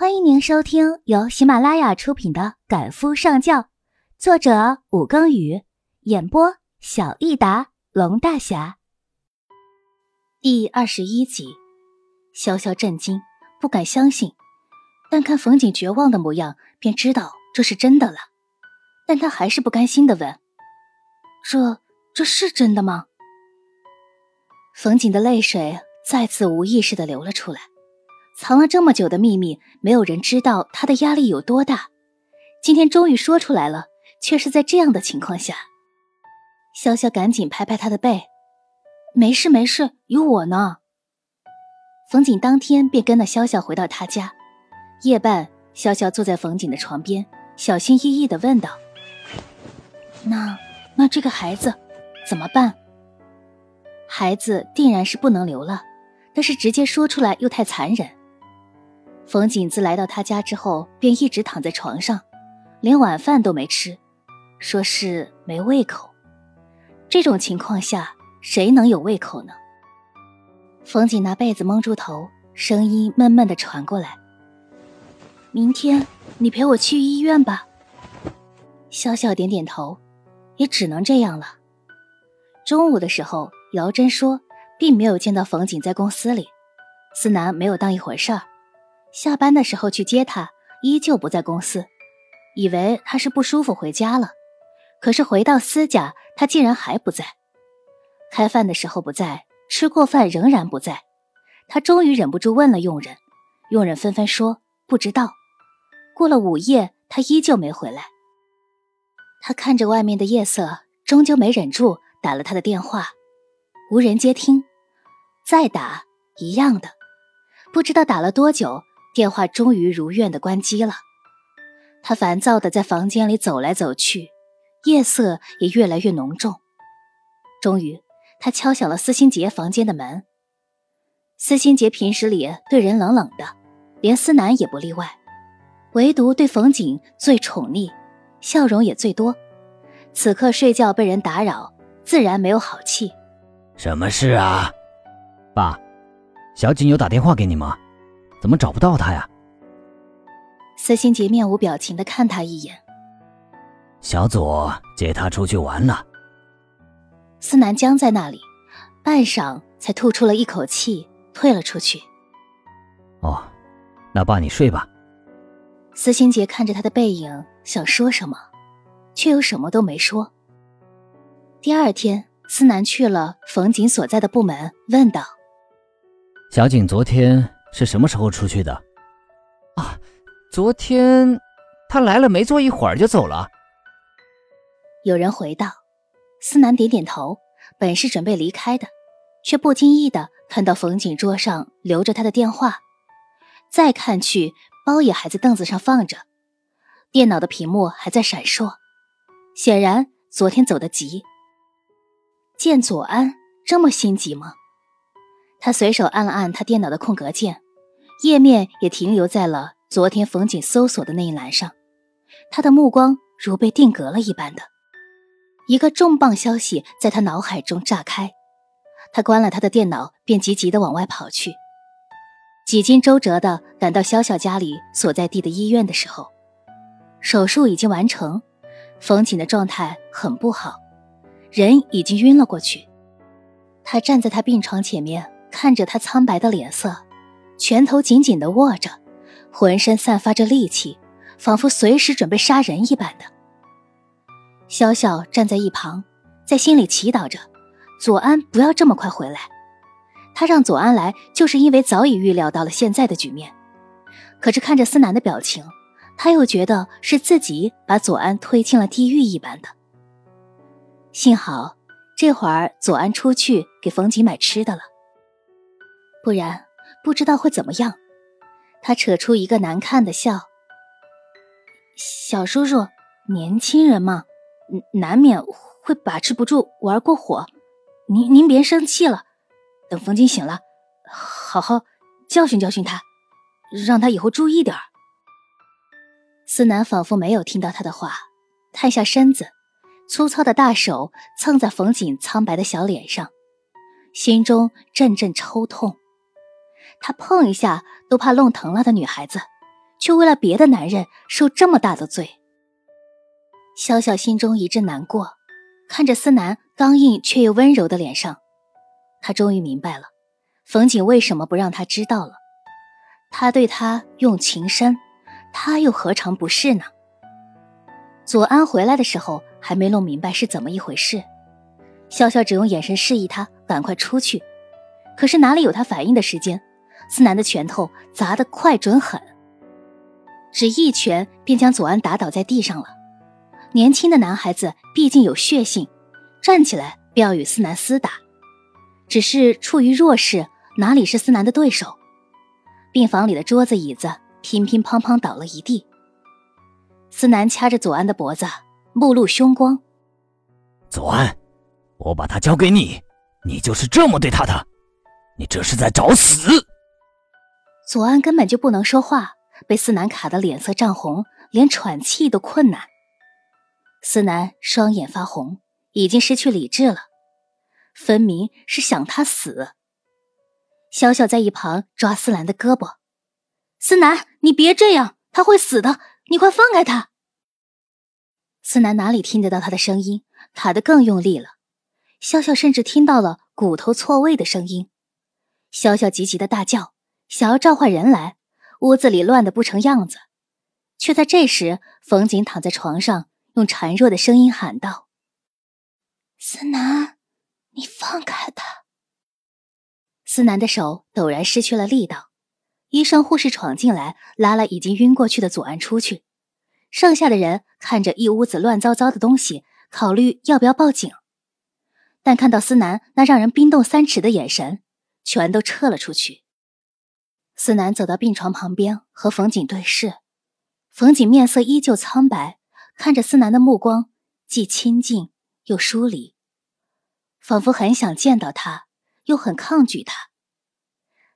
欢迎您收听由喜马拉雅出品的《赶夫上轿》，作者武庚宇，演播小益达龙大侠。第二十一集，潇潇震惊，不敢相信，但看冯景绝望的模样，便知道这是真的了。但他还是不甘心的问：“这这是真的吗？”冯景的泪水再次无意识的流了出来。藏了这么久的秘密，没有人知道他的压力有多大。今天终于说出来了，却是在这样的情况下。潇潇赶紧拍拍他的背：“没事没事，有我呢。”冯景当天便跟了潇潇回到他家。夜半，潇潇坐在冯景的床边，小心翼翼的问道：“那那这个孩子怎么办？孩子定然是不能留了，但是直接说出来又太残忍。”冯景自来到他家之后，便一直躺在床上，连晚饭都没吃，说是没胃口。这种情况下，谁能有胃口呢？冯景拿被子蒙住头，声音闷闷的传过来：“明天你陪我去医院吧。”笑笑点点头，也只能这样了。中午的时候，姚真说并没有见到冯景在公司里，思南没有当一回事儿。下班的时候去接他，依旧不在公司，以为他是不舒服回家了。可是回到司家，他竟然还不在。开饭的时候不在，吃过饭仍然不在。他终于忍不住问了佣人，佣人纷纷说不知道。过了午夜，他依旧没回来。他看着外面的夜色，终究没忍住打了他的电话，无人接听。再打一样的，不知道打了多久。电话终于如愿的关机了，他烦躁的在房间里走来走去，夜色也越来越浓重。终于，他敲响了司心杰房间的门。司心杰平时里对人冷冷的，连思南也不例外，唯独对冯景最宠溺，笑容也最多。此刻睡觉被人打扰，自然没有好气。什么事啊，爸？小景有打电话给你吗？怎么找不到他呀？司心杰面无表情的看他一眼。小左接他出去玩了。司南僵在那里，半晌才吐出了一口气，退了出去。哦，那爸你睡吧。司心杰看着他的背影，想说什么，却又什么都没说。第二天，司南去了冯景所在的部门，问道：“小景昨天。”是什么时候出去的？啊，昨天他来了没坐一会儿就走了。有人回道，思南点点头，本是准备离开的，却不经意的看到冯景桌上留着他的电话，再看去，包也还在凳子上放着，电脑的屏幕还在闪烁，显然昨天走得急。见左安这么心急吗？他随手按了按他电脑的空格键，页面也停留在了昨天冯景搜索的那一栏上。他的目光如被定格了一般的，一个重磅消息在他脑海中炸开。他关了他的电脑，便急急地往外跑去。几经周折地赶到潇潇家里所在地的医院的时候，手术已经完成，冯景的状态很不好，人已经晕了过去。他站在他病床前面。看着他苍白的脸色，拳头紧紧地握着，浑身散发着戾气，仿佛随时准备杀人一般的。小小站在一旁，在心里祈祷着：左安不要这么快回来。他让左安来，就是因为早已预料到了现在的局面。可是看着思南的表情，他又觉得是自己把左安推进了地狱一般的。幸好这会儿左安出去给冯吉买吃的了。不然不知道会怎么样。他扯出一个难看的笑：“小叔叔，年轻人嘛，难免会把持不住，玩过火。您您别生气了，等冯景醒了，好好教训教训他，让他以后注意点儿。”思南仿佛没有听到他的话，探下身子，粗糙的大手蹭在冯景苍白的小脸上，心中阵阵抽痛。他碰一下都怕弄疼了的女孩子，却为了别的男人受这么大的罪。潇潇心中一阵难过，看着思南刚硬却又温柔的脸上，他终于明白了，冯景为什么不让他知道了。他对他用情深，他又何尝不是呢？左安回来的时候还没弄明白是怎么一回事，笑笑只用眼神示意他赶快出去，可是哪里有他反应的时间？思南的拳头砸得快准狠，只一拳便将左安打倒在地上了。年轻的男孩子毕竟有血性，站起来便要与思南厮打，只是处于弱势，哪里是思南的对手？病房里的桌子椅子乒乒乓乓倒了一地。思南掐着左安的脖子，目露凶光：“左安，我把他交给你，你就是这么对他的？你这是在找死！”左安根本就不能说话，被思南卡得脸色涨红，连喘气都困难。思南双眼发红，已经失去理智了，分明是想他死。潇潇在一旁抓思南的胳膊：“思南，你别这样，他会死的，你快放开他！”思南哪里听得到他的声音，卡得更用力了。潇潇甚至听到了骨头错位的声音。潇潇急急的大叫。想要召唤人来，屋子里乱得不成样子，却在这时，冯景躺在床上，用孱弱的声音喊道：“思南，你放开他。”思南的手陡然失去了力道，医生、护士闯进来，拉了已经晕过去的左安出去。剩下的人看着一屋子乱糟糟的东西，考虑要不要报警，但看到思南那让人冰冻三尺的眼神，全都撤了出去。思南走到病床旁边，和冯景对视。冯景面色依旧苍白，看着思南的目光既亲近又疏离，仿佛很想见到他，又很抗拒他。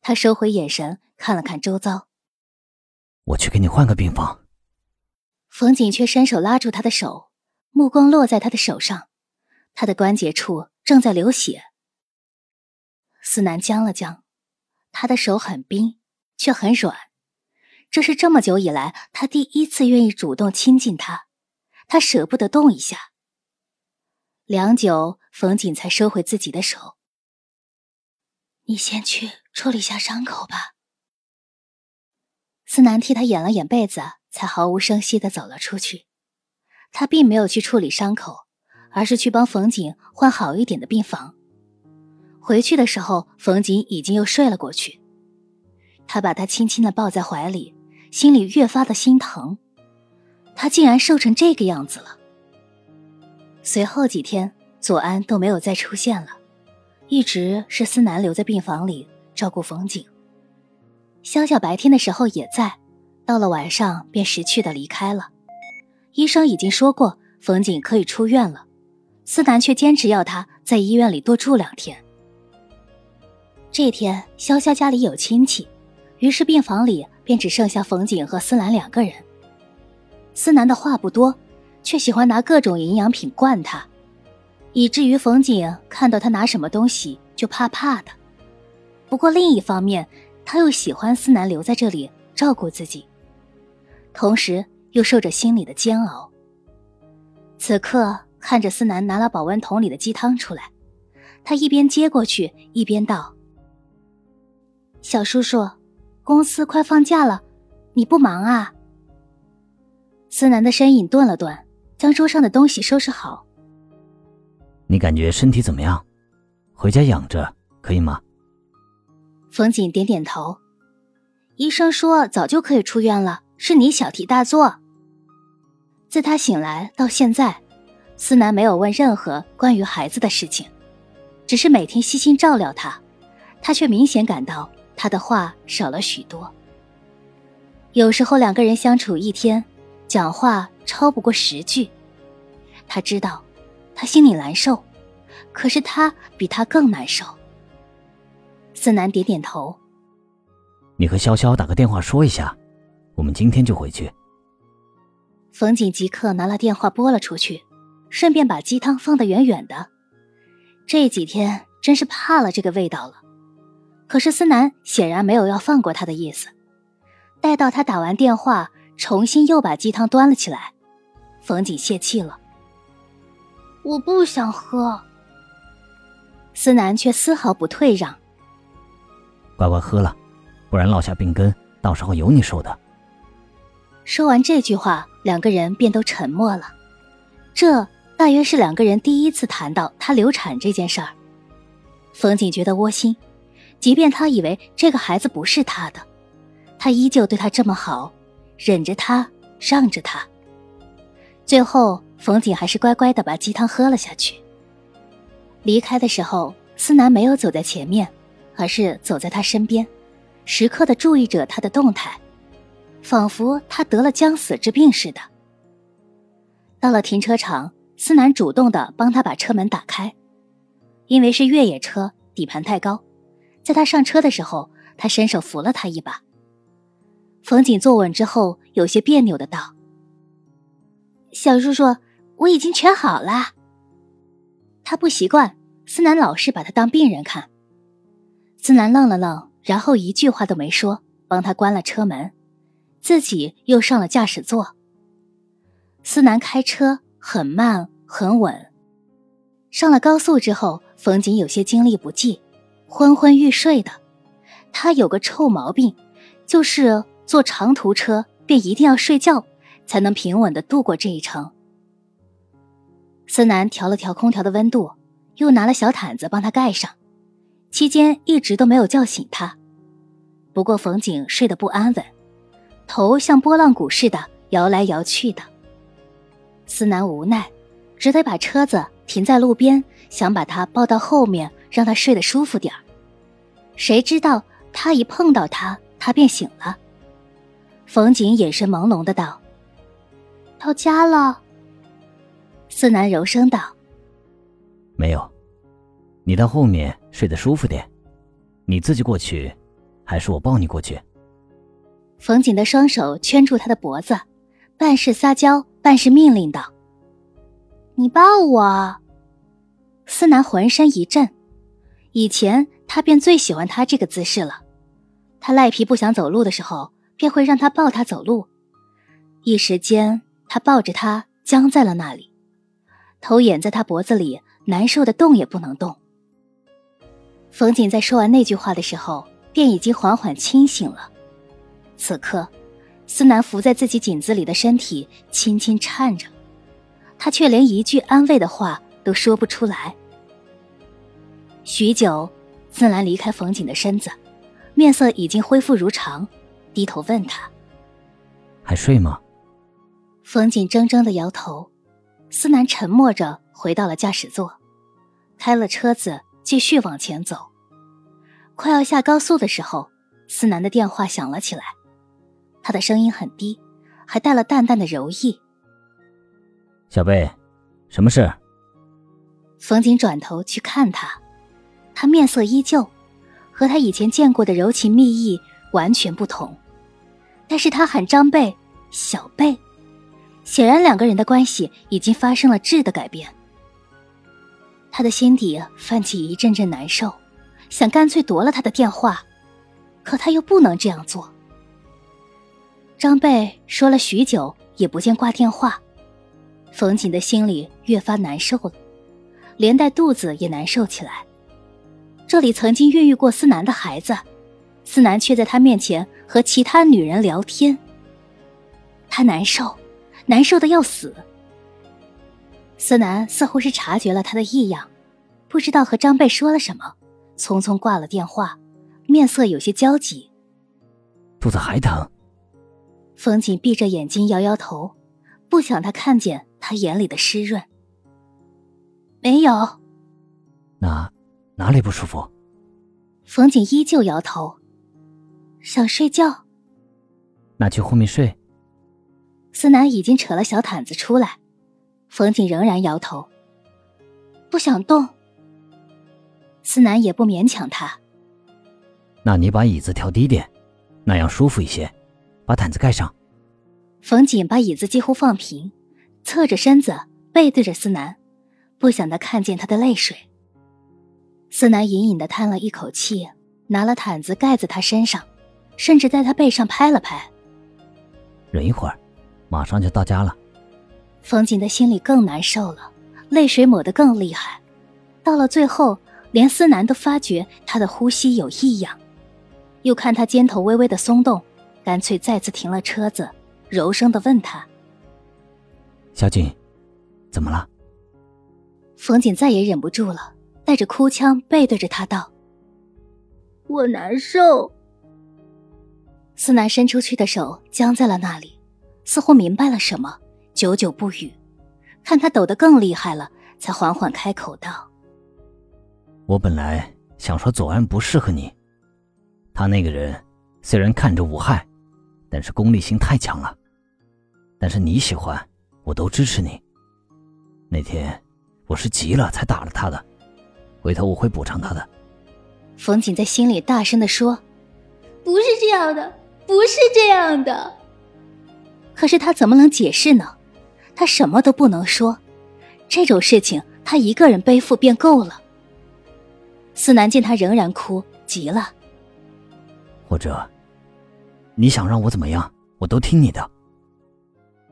他收回眼神，看了看周遭。我去给你换个病房。冯景却伸手拉住他的手，目光落在他的手上，他的关节处正在流血。思南僵了僵，他的手很冰。却很软，这是这么久以来他第一次愿意主动亲近他，他舍不得动一下。良久，冯景才收回自己的手。你先去处理一下伤口吧。思南替他掩了掩被子，才毫无声息的走了出去。他并没有去处理伤口，而是去帮冯景换好一点的病房。回去的时候，冯景已经又睡了过去。他把他轻轻的抱在怀里，心里越发的心疼。他竟然瘦成这个样子了。随后几天，左安都没有再出现了，一直是思南留在病房里照顾冯景。潇潇白天的时候也在，到了晚上便识趣的离开了。医生已经说过冯景可以出院了，思南却坚持要他在医院里多住两天。这天，潇潇家里有亲戚。于是病房里便只剩下冯景和思南两个人。思南的话不多，却喜欢拿各种营养品灌他，以至于冯景看到他拿什么东西就怕怕的。不过另一方面，他又喜欢思南留在这里照顾自己，同时又受着心里的煎熬。此刻看着思南拿了保温桶里的鸡汤出来，他一边接过去，一边道：“小叔叔。”公司快放假了，你不忙啊？思南的身影顿了顿，将桌上的东西收拾好。你感觉身体怎么样？回家养着可以吗？冯锦点点头。医生说早就可以出院了，是你小题大做。自他醒来到现在，思南没有问任何关于孩子的事情，只是每天悉心照料他，他却明显感到。他的话少了许多。有时候两个人相处一天，讲话超不过十句。他知道，他心里难受，可是他比他更难受。思南点点头。你和潇潇打个电话说一下，我们今天就回去。冯景即刻拿了电话拨了出去，顺便把鸡汤放得远远的。这几天真是怕了这个味道了。可是思南显然没有要放过他的意思，待到他打完电话，重新又把鸡汤端了起来，冯锦泄气了：“我不想喝。”思南却丝毫不退让：“乖乖喝了，不然落下病根，到时候有你受的。”说完这句话，两个人便都沉默了。这大约是两个人第一次谈到她流产这件事儿。冯景觉得窝心，即便他以为这个孩子不是他的，他依旧对他这么好，忍着他，让着他。最后，冯景还是乖乖的把鸡汤喝了下去。离开的时候，思南没有走在前面，而是走在他身边，时刻的注意着他的动态，仿佛他得了将死之病似的。到了停车场，思南主动的帮他把车门打开。因为是越野车，底盘太高，在他上车的时候，他伸手扶了他一把。冯锦坐稳之后，有些别扭的道：“小叔叔，我已经全好了。”他不习惯思南老是把他当病人看。思南愣了愣，然后一句话都没说，帮他关了车门，自己又上了驾驶座。思南开车很慢很稳。上了高速之后。冯锦有些精力不济，昏昏欲睡的。他有个臭毛病，就是坐长途车便一定要睡觉，才能平稳的度过这一程。思南调了调空调的温度，又拿了小毯子帮他盖上，期间一直都没有叫醒他。不过冯景睡得不安稳，头像拨浪鼓似的摇来摇去的。思南无奈，只得把车子停在路边。想把他抱到后面，让他睡得舒服点儿。谁知道他一碰到他，他便醒了。冯景眼神朦胧的道：“到家了。”思南柔声道：“没有，你到后面睡得舒服点。你自己过去，还是我抱你过去？”冯景的双手圈住他的脖子，半是撒娇，半是命令道：“你抱我。”思南浑身一震，以前他便最喜欢他这个姿势了。他赖皮不想走路的时候，便会让他抱他走路。一时间，他抱着他僵在了那里，头掩在他脖子里，难受的动也不能动。冯锦在说完那句话的时候，便已经缓缓清醒了。此刻，思南伏在自己颈子里的身体轻轻颤着，他却连一句安慰的话。都说不出来。许久，思南离开冯景的身子，面色已经恢复如常，低头问他：“还睡吗？”冯景怔怔的摇头。思南沉默着回到了驾驶座，开了车子继续往前走。快要下高速的时候，思南的电话响了起来，他的声音很低，还带了淡淡的柔意：“小贝，什么事？”冯景转头去看他，他面色依旧，和他以前见过的柔情蜜意完全不同。但是他喊张贝，小贝，显然两个人的关系已经发生了质的改变。他的心底泛起一阵阵难受，想干脆夺了他的电话，可他又不能这样做。张贝说了许久也不见挂电话，冯瑾的心里越发难受了。连带肚子也难受起来。这里曾经孕育过思南的孩子，思南却在他面前和其他女人聊天。他难受，难受的要死。思南似乎是察觉了他的异样，不知道和张贝说了什么，匆匆挂了电话，面色有些焦急。肚子还疼？冯锦闭着眼睛摇摇头，不想他看见他眼里的湿润。没有，哪哪里不舒服？冯景依旧摇头，想睡觉。那去后面睡。思南已经扯了小毯子出来，冯景仍然摇头，不想动。思南也不勉强他。那你把椅子调低点，那样舒服一些。把毯子盖上。冯景把椅子几乎放平，侧着身子，背对着思南。不想他看见他的泪水。思南隐隐的叹了一口气，拿了毯子盖在他身上，甚至在他背上拍了拍。忍一会儿，马上就到家了。冯锦的心里更难受了，泪水抹得更厉害。到了最后，连思南都发觉他的呼吸有异样，又看他肩头微微的松动，干脆再次停了车子，柔声的问他：“小锦，怎么了？”冯锦再也忍不住了，带着哭腔背对着他道：“我难受。”思南伸出去的手僵在了那里，似乎明白了什么，久久不语。看他抖得更厉害了，才缓缓开口道：“我本来想说左安不适合你，他那个人虽然看着无害，但是功利心太强了。但是你喜欢，我都支持你。那天我是急了才打了他的，回头我会补偿他的。”冯瑾在心里大声的说：“不是这样的。”不是这样的，可是他怎么能解释呢？他什么都不能说，这种事情他一个人背负便够了。思南见他仍然哭，急了。或者，你想让我怎么样，我都听你的。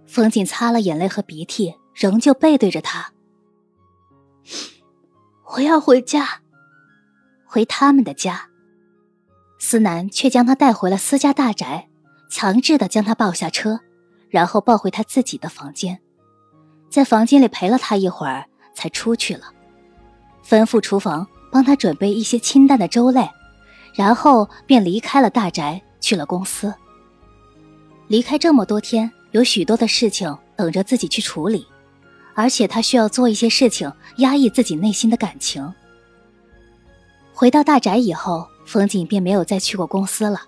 冯瑾擦了眼泪和鼻涕，仍旧背对着他。我要回家，回他们的家。思南却将他带回了私家大宅，强制的将他抱下车，然后抱回他自己的房间，在房间里陪了他一会儿，才出去了，吩咐厨房帮他准备一些清淡的粥类，然后便离开了大宅，去了公司。离开这么多天，有许多的事情等着自己去处理，而且他需要做一些事情压抑自己内心的感情。回到大宅以后。冯锦便没有再去过公司了，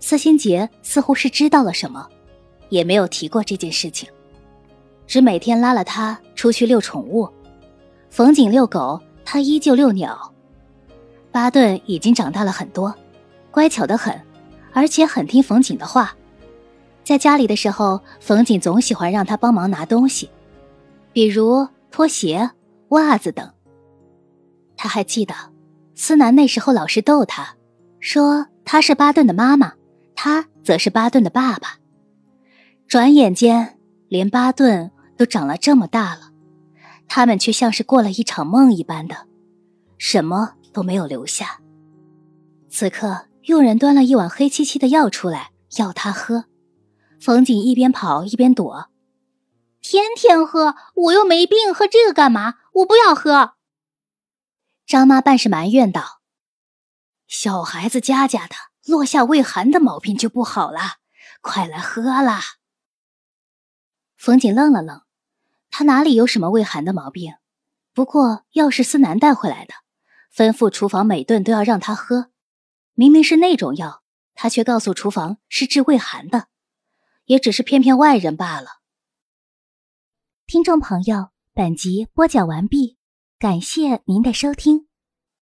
司心杰似乎是知道了什么，也没有提过这件事情，只每天拉了他出去遛宠物。冯锦遛狗，他依旧遛鸟。巴顿已经长大了很多，乖巧的很，而且很听冯锦的话。在家里的时候，冯锦总喜欢让他帮忙拿东西，比如拖鞋、袜子等。他还记得。思南那时候老是逗他，说他是巴顿的妈妈，他则是巴顿的爸爸。转眼间，连巴顿都长了这么大了，他们却像是过了一场梦一般的，什么都没有留下。此刻，佣人端了一碗黑漆漆的药出来，要他喝。冯锦一边跑一边躲，天天喝，我又没病，喝这个干嘛？我不要喝。张妈半是埋怨道：“小孩子家家的，落下胃寒的毛病就不好了，快来喝啦。”冯锦愣了愣，他哪里有什么胃寒的毛病？不过药是思南带回来的，吩咐厨房每顿都要让他喝。明明是那种药，他却告诉厨房是治胃寒的，也只是骗骗外人罢了。听众朋友，本集播讲完毕。感谢您的收听。